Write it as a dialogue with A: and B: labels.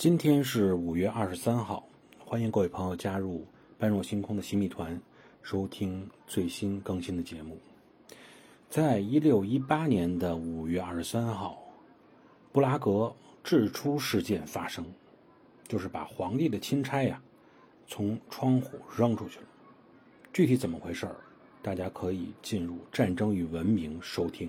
A: 今天是五月二十三号欢迎各位朋友加入般若星空的新密团收听最新更新的节目。在一六一八年的五月二十三号布拉格掷出事件发生就是把皇帝的钦差呀从窗户扔出去了。具体怎么回事儿大家可以进入战争与文明收听。